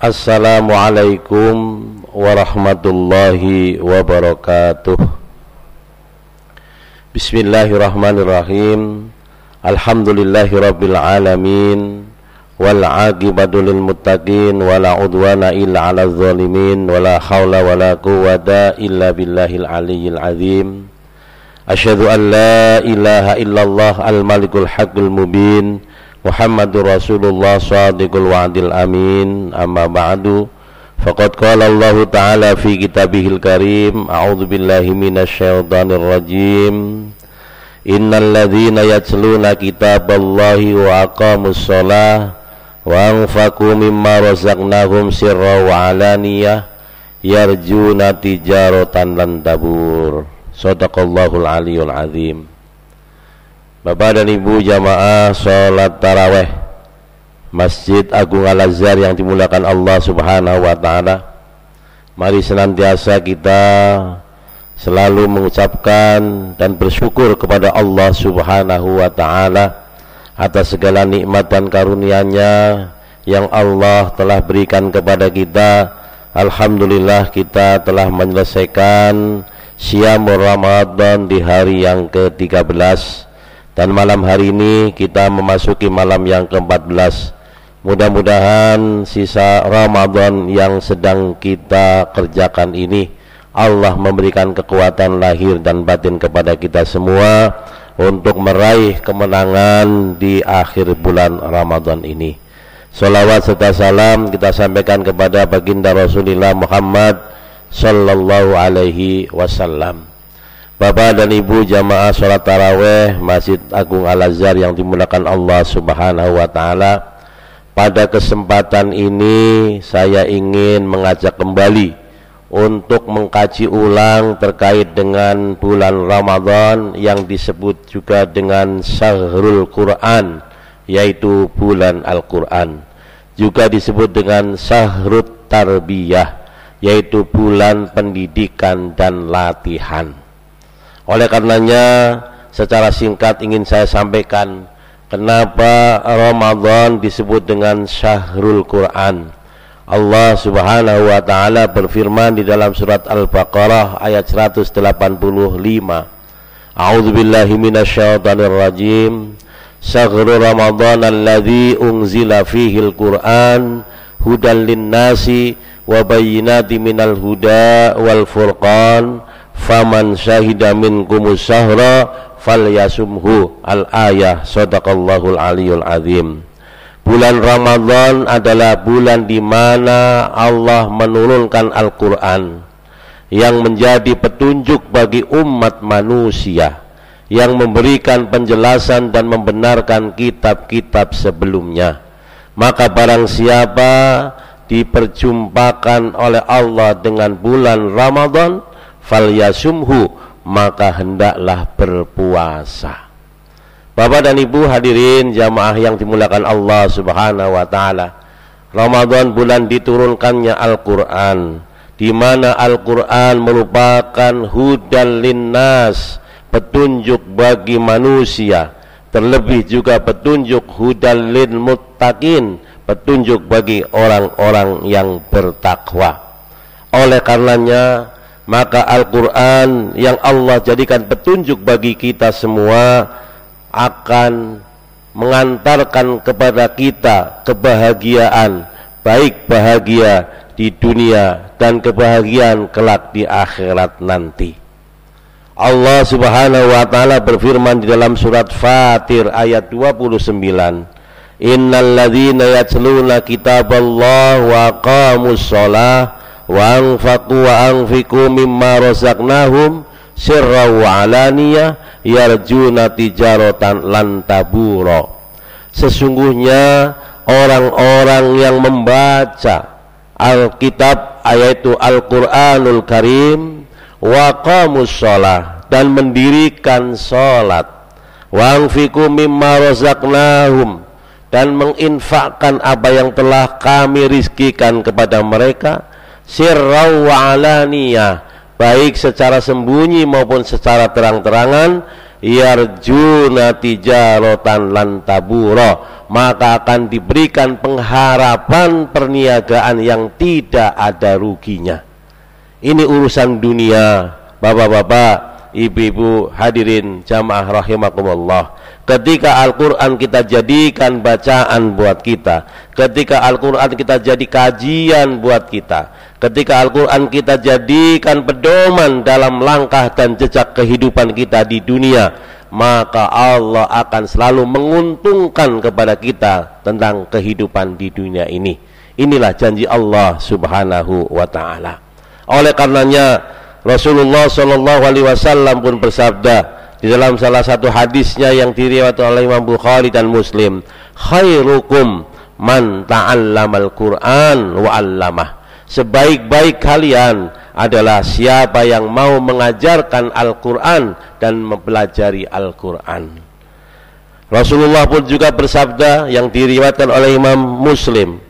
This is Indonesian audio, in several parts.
Assalamualaikum warahmatullahi wabarakatuh. Bismillahirrahmanirrahim. Alhamdulillahi rabbil alamin. Wal aqibatu lil muttaqin. Wala illa ala zalimin. Wala hawla wala quwata illa billahil aliyyil azim. Asyhadu an la ilaha illallah al-malikul haqqul mubin Muhammadur Rasulullah Sadiqul Wa'dil Amin. Amma ba'du. Faqad qala Allah Ta'ala fi kitabihil karim A'udhu billahi minasyaitanir rajim. Innal ladhina yatsluna kitaballahi wa aqamus shalah Wa anfaku mimma razaqnahum sirra wa alaniyah Yarjuna tijaratan lan tabur. Sadaqallahul aliyul azim Bapak dan Ibu jamaah sholat taraweh Masjid Agung Al-Azhar yang dimulakan Allah subhanahu wa ta'ala. Mari senantiasa kita selalu mengucapkan dan bersyukur kepada Allah subhanahu wa ta'ala Atas segala nikmat dan karunia-Nya yang Allah telah berikan kepada kita. Alhamdulillah kita telah menyelesaikan siam Ramadan di hari yang ke-13 dan malam hari ini kita memasuki malam yang ke-14 Mudah-mudahan sisa Ramadan yang sedang kita kerjakan ini Allah memberikan kekuatan lahir dan batin kepada kita semua Untuk meraih kemenangan di akhir bulan Ramadan ini. Salawat serta salam kita sampaikan kepada baginda Rasulullah Muhammad Sallallahu alaihi wasallam Bapak dan Ibu jamaah sholat taraweh Masjid Agung Al-Azhar yang dimulakan Allah subhanahu wa ta'ala. Pada kesempatan ini saya ingin mengajak kembali Untuk mengkaji ulang terkait dengan bulan Ramadan Yang disebut juga dengan Syahrul Quran Yaitu bulan Al-Quran. Juga disebut dengan Syahrul Tarbiyah Yaitu bulan pendidikan dan latihan oleh karenanya secara singkat ingin saya sampaikan kenapa Ramadan disebut dengan Syahrul Quran. Allah Subhanahu wa taala berfirman di dalam surat Al-Baqarah ayat 185. A'udzu billahi minasyaitonir rajim. Syahrul Ramadan alladzi unzila fihi al-Qur'an hudan lin-nasi wa bayyinatin minal huda wal furqan faman syahida minkumus syahra falyasumhu al ayah sadaqallahul aliyul azim Bulan Ramadan adalah bulan di mana Allah menurunkan Al-Quran yang menjadi petunjuk bagi umat manusia yang memberikan penjelasan dan membenarkan kitab-kitab sebelumnya. Maka barang siapa diperjumpakan oleh Allah dengan bulan Ramadan, falyasumhu maka hendaklah berpuasa. Bapak dan Ibu hadirin jamaah yang dimulakan Allah Subhanahu wa taala Ramadan bulan diturunkannya Al-Qur'an di mana Al-Qur'an merupakan hudan linnas petunjuk bagi manusia terlebih juga petunjuk hudan lin muttaqin petunjuk bagi orang-orang yang bertakwa. Oleh karenanya maka Al-Quran yang Allah jadikan petunjuk bagi kita semua akan mengantarkan kepada kita kebahagiaan baik bahagia di dunia dan kebahagiaan kelak di akhirat nanti. Allah subhanahu wa ta'ala berfirman di dalam surat Fatir ayat 29 Innal ladhina yatsluna kitaballah wa qamus sholah wa anfaqu wa anfiqu mimma razaqnahum sirra wa alaniyah yarjuna tijaratan lan tabura. Sesungguhnya orang-orang yang membaca Alkitab yaitu Al-Qur'anul Karim wa qamus shalah dan mendirikan salat wa anfiqu mimma razaqnahum dan menginfakkan apa yang telah kami rizkikan kepada mereka sirrau wa alaniyah. Baik secara sembunyi maupun secara terang-terangan yarjuna tijaratan lan tabura maka akan diberikan pengharapan perniagaan yang tidak ada ruginya. Ini urusan dunia bapak-bapak ibu-ibu hadirin jamaah rahimakumullah. Ketika Al-Quran kita jadikan bacaan buat kita. Ketika Al-Quran kita jadi kajian buat kita. Ketika Al-Quran kita jadikan pedoman dalam langkah dan jejak kehidupan kita di dunia Maka Allah akan selalu menguntungkan kepada kita tentang kehidupan di dunia ini. Inilah janji Allah subhanahu wa ta'ala. Oleh karenanya Rasulullah SAW pun bersabda di dalam salah satu hadisnya yang diriwayatkan oleh Imam Bukhari dan Muslim khairukum man ta'allamal Qur'an wa 'allamah. Sebaik-baik kalian adalah siapa yang mau mengajarkan Al-Qur'an dan mempelajari Al-Qur'an. Rasulullah pun juga bersabda yang diriwayatkan oleh Imam Muslim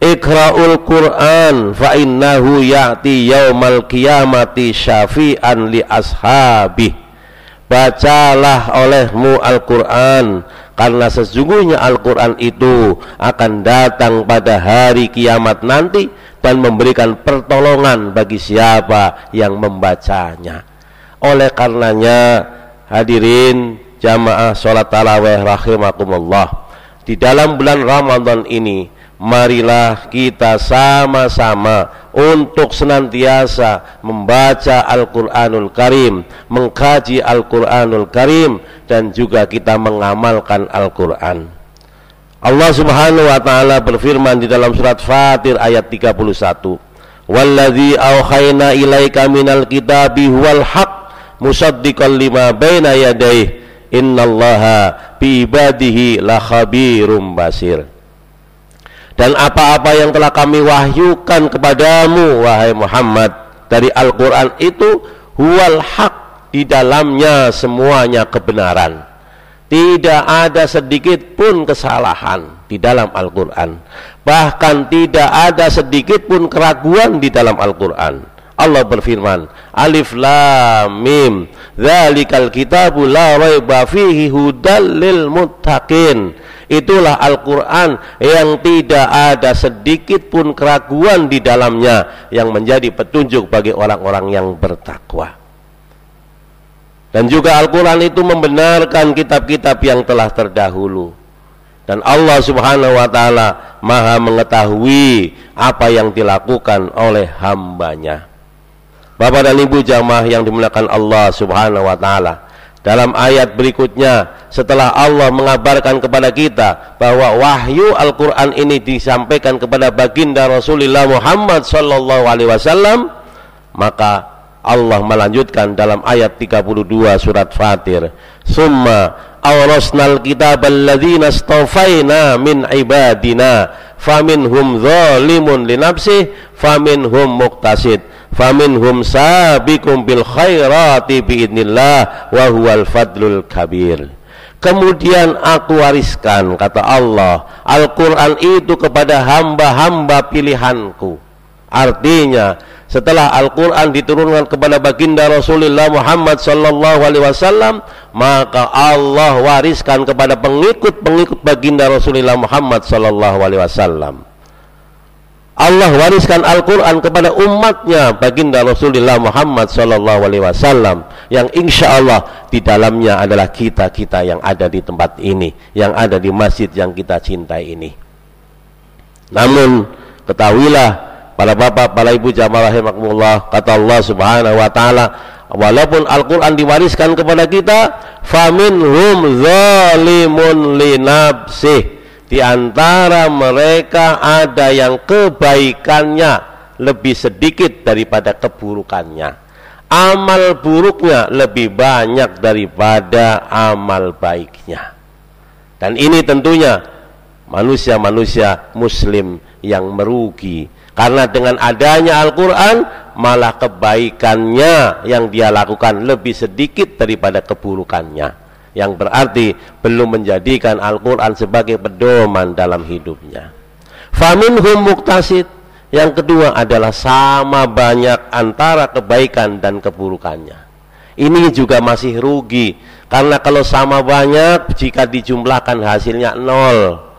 Iqra'ul Qur'an fa innahu ya'ti yaumal qiyamati syafi'an li ashabihi bacalah olehmu Al-Quran karena sesungguhnya Al-Quran itu akan datang pada hari kiamat nanti dan memberikan pertolongan bagi siapa yang membacanya. Oleh karenanya hadirin jamaah sholat taraweh rahimakumullah di dalam bulan Ramadan ini marilah kita sama-sama untuk senantiasa membaca Al-Quranul Karim, mengkaji Al-Quranul Karim, dan juga kita mengamalkan Al-Quran. Allah Subhanahu wa taala berfirman di dalam surat Fatir ayat 31. Walladzi auhayna ilaika minal kitabi huwal haq musaddiqan lima baina yadayhi innallaha bi ibadihi la khabirum basir dan apa-apa yang telah kami wahyukan kepadamu wahai Muhammad dari Al-Qur'an itu huwal haq di dalamnya semuanya kebenaran. Tidak ada sedikit pun kesalahan di dalam Al-Qur'an. Bahkan tidak ada sedikit pun keraguan di dalam Al-Qur'an. Allah berfirman Alif Lam Mim Dzalikal kitabu la raiba fihi hudal lil muttaqin Itulah Al-Quran yang tidak ada sedikit pun keraguan di dalamnya yang menjadi petunjuk bagi orang-orang yang bertakwa. Dan juga Al-Quran itu membenarkan kitab-kitab yang telah terdahulu. Dan Allah subhanahu wa ta'ala maha mengetahui apa yang dilakukan oleh hambanya. Bapak dan Ibu jamaah yang dimuliakan Allah subhanahu wa ta'ala dalam ayat berikutnya setelah Allah mengabarkan kepada kita bahwa wahyu Al-Qur'an ini disampaikan kepada baginda Rasulullah Muhammad sallallahu alaihi wasallam maka Allah melanjutkan dalam ayat 32 surat Fatir. Summa awrasnal kitab alladzina astafaina min ibadina faminhum zalimun li nafsihi faminhum muqtasid faminhum sabiqum bil khairati biidnillah wa huwal fadlul kabir. Kemudian aku wariskan kata Allah Al-Quran itu kepada hamba-hamba pilihanku. Artinya setelah Al-Quran diturunkan kepada baginda Rasulullah Muhammad sallallahu alaihi wasallam maka Allah wariskan kepada pengikut-pengikut baginda Rasulullah Muhammad sallallahu alaihi wasallam Allah wariskan Al-Quran kepada umatnya baginda Rasulullah Muhammad Sallallahu Alaihi Wasallam yang insya Allah di dalamnya adalah kita-kita yang ada di tempat ini yang ada di masjid yang kita cintai ini. Namun ketahuilah para bapak, para ibu jamaah rahimakumullah kata Allah subhanahu wa ta'ala walaupun Al-Quran diwariskan kepada kita faminhum zalimun linabsih di antara mereka ada yang kebaikannya lebih sedikit daripada keburukannya. Amal buruknya lebih banyak daripada amal baiknya. Dan ini tentunya manusia-manusia muslim yang merugi. Karena dengan adanya Al-Quran, malah kebaikannya yang dia lakukan lebih sedikit daripada keburukannya yang berarti belum menjadikan Al-Quran sebagai pedoman dalam hidupnya. Faminhum muktasid. Yang kedua adalah sama banyak antara kebaikan dan keburukannya. ini juga masih rugi. Karena kalau sama banyak jika dijumlahkan hasilnya nol.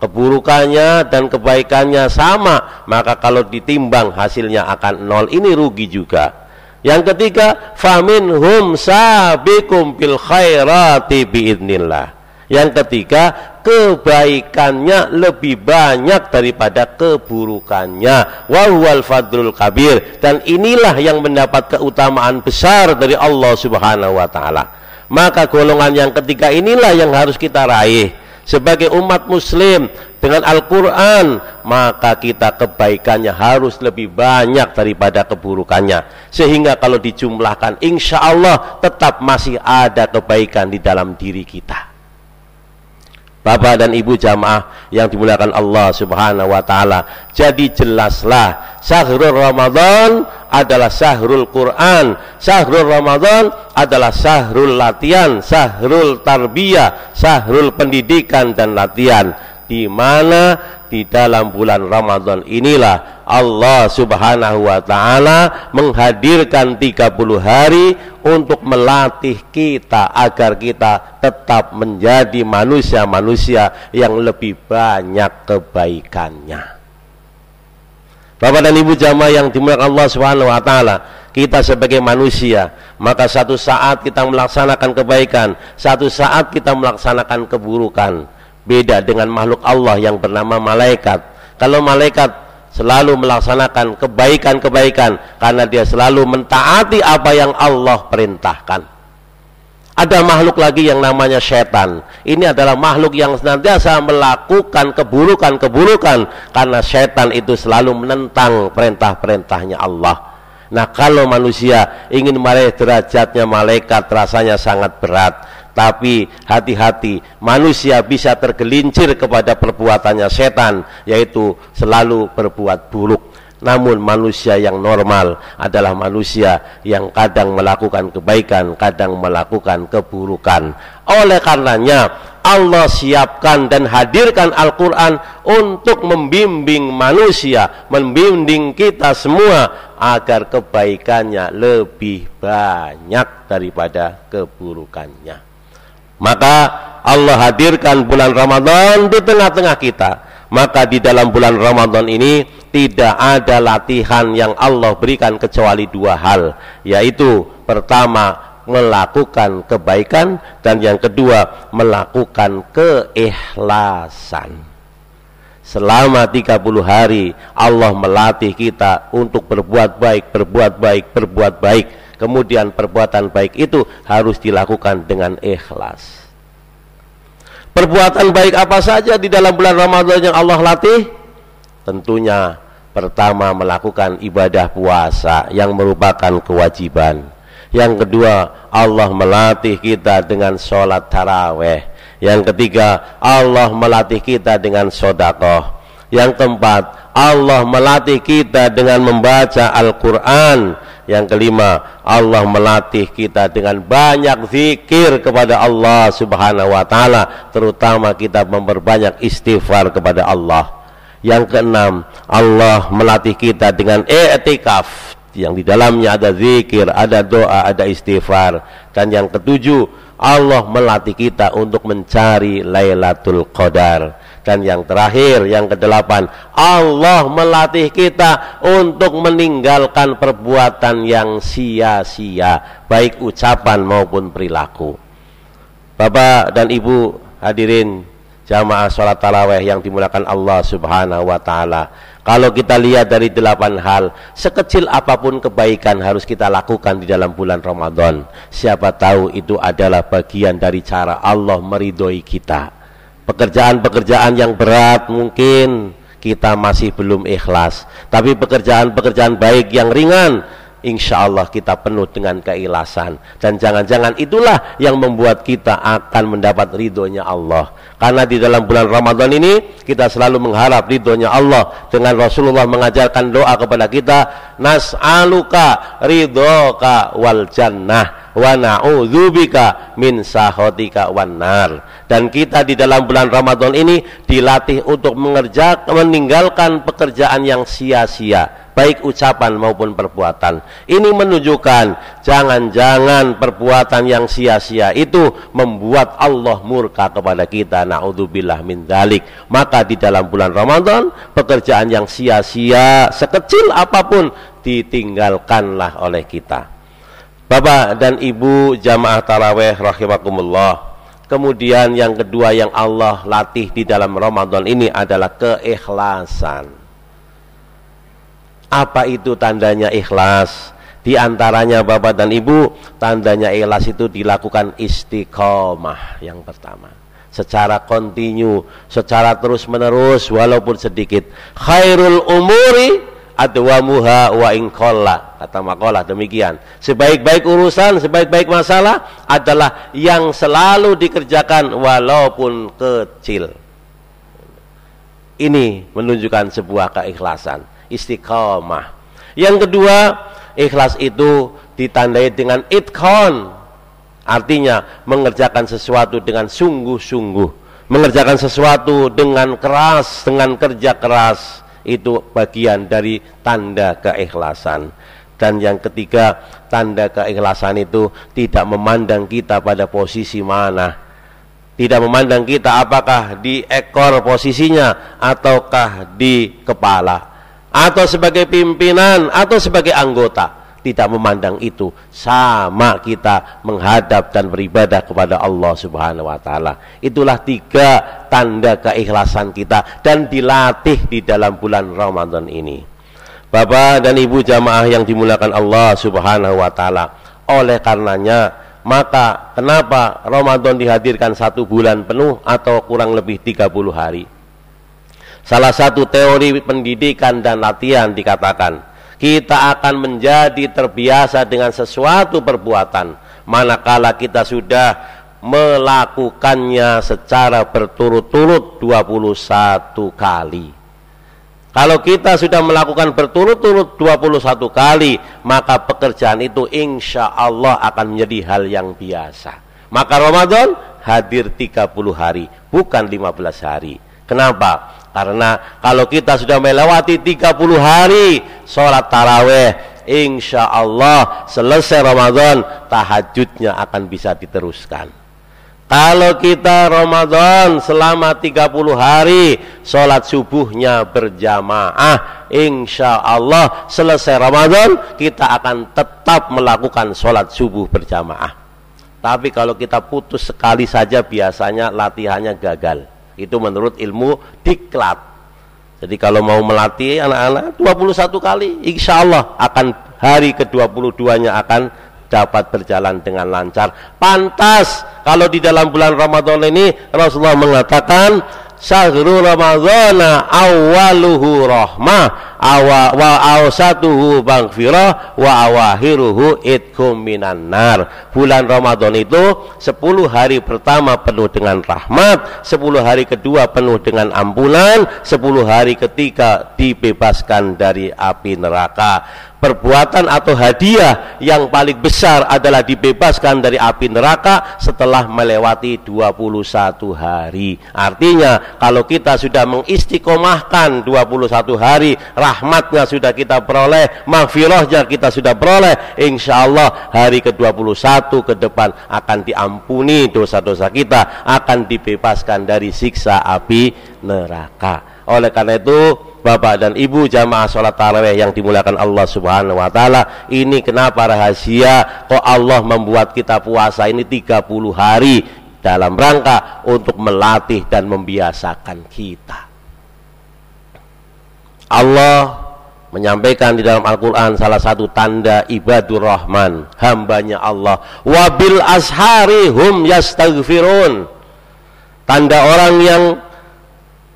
Keburukannya dan kebaikannya sama maka kalau ditimbang hasilnya akan nol. Ini rugi juga yang ketiga famin hum sabikum bil khairati biidnillah. Yang ketiga kebaikannya lebih banyak daripada keburukannya. Wal fadlul kabir. Dan inilah yang mendapat keutamaan besar dari Allah Subhanahu wa taala. Maka golongan yang ketiga inilah yang harus kita raih sebagai umat muslim dengan Al-Quran maka kita kebaikannya harus lebih banyak daripada keburukannya. Sehingga kalau dijumlahkan insya Allah tetap masih ada kebaikan di dalam diri kita Bapak dan Ibu jamaah yang dimuliakan Allah Subhanahu wa taala. Jadi jelaslah syahrul Ramadan adalah syahrul Quran. Syahrul Ramadan adalah syahrul latihan, syahrul tarbiyah, syahrul pendidikan dan latihan di mana di dalam bulan Ramadan inilah Allah Subhanahu wa taala menghadirkan 30 hari untuk melatih kita agar kita tetap menjadi manusia-manusia yang lebih banyak kebaikannya. Bapak dan Ibu jamaah yang dimuliakan Allah Subhanahu wa taala, kita sebagai manusia, maka satu saat kita melaksanakan kebaikan, satu saat kita melaksanakan keburukan beda dengan makhluk Allah yang bernama malaikat. Kalau malaikat selalu melaksanakan kebaikan-kebaikan karena dia selalu mentaati apa yang Allah perintahkan. Ada makhluk lagi yang namanya setan. Ini adalah makhluk yang senantiasa melakukan keburukan-keburukan karena setan itu selalu menentang perintah-perintahnya Allah. Nah kalau manusia ingin meraih derajatnya malaikat rasanya sangat berat tapi hati-hati manusia bisa tergelincir kepada perbuatannya setan yaitu selalu berbuat buruk. Namun manusia yang normal adalah manusia yang kadang melakukan kebaikan kadang melakukan keburukan. Oleh karenanya Allah siapkan dan hadirkan Al-Quran untuk membimbing manusia membimbing kita semua agar kebaikannya lebih banyak daripada keburukannya maka Allah hadirkan bulan Ramadan di tengah-tengah kita. Maka di dalam bulan Ramadan ini tidak ada latihan yang Allah berikan kecuali dua hal, yaitu pertama melakukan kebaikan dan yang kedua melakukan keikhlasan. Selama 30 hari Allah melatih kita untuk berbuat baik, berbuat baik, berbuat baik kemudian perbuatan baik itu harus dilakukan dengan ikhlas. Perbuatan baik apa saja di dalam bulan Ramadan yang Allah latih? Tentunya pertama melakukan ibadah puasa yang merupakan kewajiban. Yang kedua Allah melatih kita dengan sholat taraweh. Yang ketiga Allah melatih kita dengan sodakoh yang keempat Allah melatih kita dengan membaca Al-Quran yang kelima, Allah melatih kita dengan banyak zikir kepada Allah Subhanahu wa taala, terutama kita memperbanyak istighfar kepada Allah. Yang keenam, Allah melatih kita dengan i'tikaf yang di dalamnya ada zikir, ada doa, ada istighfar. Dan yang ketujuh, Allah melatih kita untuk mencari Lailatul Qadar dan yang terakhir yang kedelapan Allah melatih kita untuk meninggalkan perbuatan yang sia-sia baik ucapan maupun perilaku. Bapak dan Ibu hadirin jamaah sholat taraweh yang dimulakan Allah subhanahu wa ta'ala. Kalau kita lihat dari delapan hal sekecil apa pun kebaikan harus kita lakukan di dalam bulan Ramadan. Siapa tahu itu adalah bagian dari cara Allah meridhoi kita pekerjaan-pekerjaan yang berat mungkin kita masih belum ikhlas. Tapi pekerjaan-pekerjaan baik yang ringan insya Allah kita penuh dengan keikhlasan. Dan jangan-jangan itulah yang membuat kita akan mendapat ridhonya Allah. Karena di dalam bulan Ramadan ini kita selalu mengharap ridhonya Allah. Dengan Rasulullah mengajarkan doa kepada kita nas'aluka ridhoka wal jannah wa na'udzubika min sahotika wan nar dan kita di dalam bulan Ramadan ini dilatih untuk mengerjakan meninggalkan pekerjaan yang sia-sia baik ucapan maupun perbuatan. Ini menunjukkan jangan-jangan perbuatan yang sia-sia itu membuat Allah murka kepada kita. Naudzubillah min dalik. Maka di dalam bulan Ramadan pekerjaan yang sia-sia sekecil apa pun ditinggalkanlah oleh kita. Bapak dan Ibu jamaah taraweh rahimakumullah. Kemudian yang kedua yang Allah latih di dalam Ramadan ini adalah keikhlasan. Apa itu tandanya ikhlas? Di antaranya Bapak dan Ibu, tandanya ikhlas itu dilakukan istiqomah yang pertama. Secara kontinu, secara terus-menerus walaupun sedikit. Khairul umuri adwamuha wa inqalla kata makalah demikian. Sebaik-baik urusan sebaik-baik masalah adalah yang selalu dikerjakan walaupun kecil. Ini menunjukkan sebuah keikhlasan istiqamah yang kedua ikhlas itu ditandai dengan itkon artinya mengerjakan sesuatu dengan sungguh-sungguh mengerjakan sesuatu dengan keras dengan kerja keras itu bagian dari tanda keikhlasan. Dan yang ketiga tanda keikhlasan itu tidak memandang kita pada posisi mana. Tidak memandang kita apakah di ekor posisinya ataukah di kepala. Atau sebagai pimpinan atau sebagai anggota. Tidak memandang itu. Sama kita menghadap dan beribadah kepada Allah Subhanahu wa taala. Itulah tiga tanda keikhlasan kita dan dilatih di dalam bulan Ramadan ini. Bapak dan Ibu jamaah yang dimuliakan Allah Subhanahu wa taala. Oleh karenanya maka kenapa Ramadan dihadirkan satu bulan penuh atau kurang lebih 30 hari? Salah satu teori pendidikan dan latihan dikatakan kita akan menjadi terbiasa dengan sesuatu perbuatan manakala kita sudah melakukannya secara berturut-turut 21 kali. Kalau kita sudah melakukan berturut-turut 21 kali, maka pekerjaan itu insya Allah akan menjadi hal yang biasa. Maka Ramadan hadir 30 hari, bukan 15 hari. Kenapa? Karena kalau kita sudah melewati 30 hari sholat taraweh, insya Allah selesai Ramadan tahajudnya akan bisa diteruskan. Kalau kita Ramadan selama 30 hari sholat subuhnya berjamaah, insya Allah selesai Ramadan kita akan tetap melakukan sholat subuh berjamaah. Tapi kalau kita putus sekali saja biasanya latihannya gagal itu menurut ilmu diklat. Jadi kalau mau melatih anak-anak 21 kali, insya Allah akan hari ke-22-nya akan dapat berjalan dengan lancar. Pantas kalau di dalam bulan Ramadan ini Rasulullah mengatakan sahru ramadhana awaluhu rahmah awa wa awsatuhu bangfirah wa awahiruhu itkum minan nar. Bulan Ramadan itu 10 hari pertama penuh dengan rahmat 10 hari kedua penuh dengan ampunan 10 hari ketiga dibebaskan dari api neraka. Perbuatan atau hadiah yang paling besar adalah dibebaskan dari api neraka setelah melewati 21 hari. Artinya kalau kita sudah mengistiqomahkan 21 hari rahmatnya sudah kita peroleh maghfirahnya kita sudah peroleh insya Allah hari ke-21 ke depan akan diampuni dosa-dosa kita akan dibebaskan dari siksa api neraka oleh karena itu Bapak dan Ibu jamaah sholat tarawih yang dimuliakan Allah Subhanahu wa taala. Ini kenapa rahasia kok Allah membuat kita puasa ini 30 hari dalam rangka untuk melatih dan membiasakan kita. Allah menyampaikan di dalam Al-Quran salah satu tanda ibadur rahman hambanya Allah wabil ashari hum yastaghfirun tanda orang yang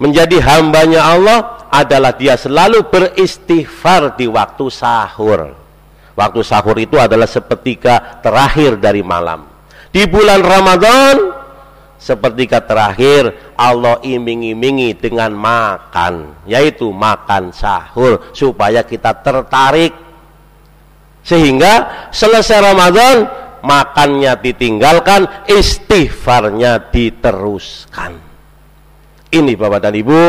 menjadi hambanya Allah adalah dia selalu beristighfar di waktu sahur. Waktu sahur itu adalah sepertiga terakhir dari malam. Di bulan Ramadan, sepertiga terakhir Allah iming-imingi dengan makan, yaitu makan sahur supaya kita tertarik. Sehingga selesai Ramadan, makannya ditinggalkan, istighfarnya diteruskan. Ini Bapak dan Ibu,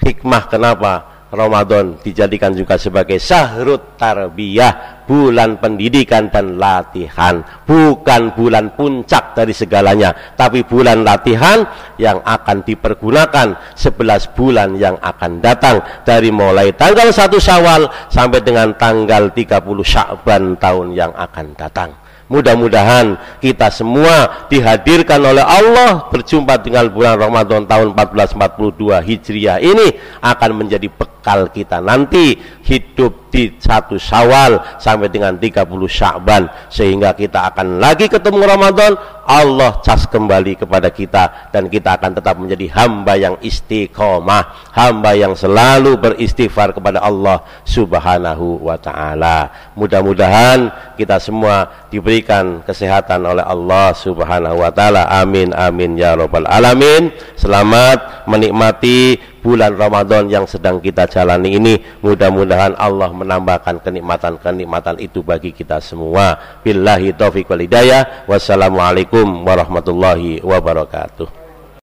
hikmah kenapa Ramadan dijadikan juga sebagai syahrut tarbiyah, bulan pendidikan dan latihan, bukan bulan puncak dari segalanya, tapi bulan latihan yang akan dipergunakan 11 bulan yang akan datang dari mulai tanggal 1 Syawal sampai dengan tanggal 30 Sya'ban tahun yang akan datang. Mudah-mudahan kita semua dihadirkan oleh Allah berjumpa dengan bulan Ramadan tahun 1442 Hijriah ini akan menjadi bekal kita. Nanti hidup di satu Syawal sampai dengan 30 Sya'ban sehingga kita akan lagi ketemu Ramadan Allah cas kembali kepada kita dan kita akan tetap menjadi hamba yang istiqomah hamba yang selalu beristighfar kepada Allah subhanahu wa ta'ala. Mudah-mudahan kita semua diberikan kesehatan oleh Allah subhanahu wa ta'ala. Amin amin ya robbal alamin. Selamat menikmati bulan Ramadan yang sedang kita jalani ini mudah-mudahan Allah menambahkan kenikmatan-kenikmatan itu bagi kita semua. Billahi taufiq wal hidayah. Wassalamualaikum warahmatullahi wabarakatuh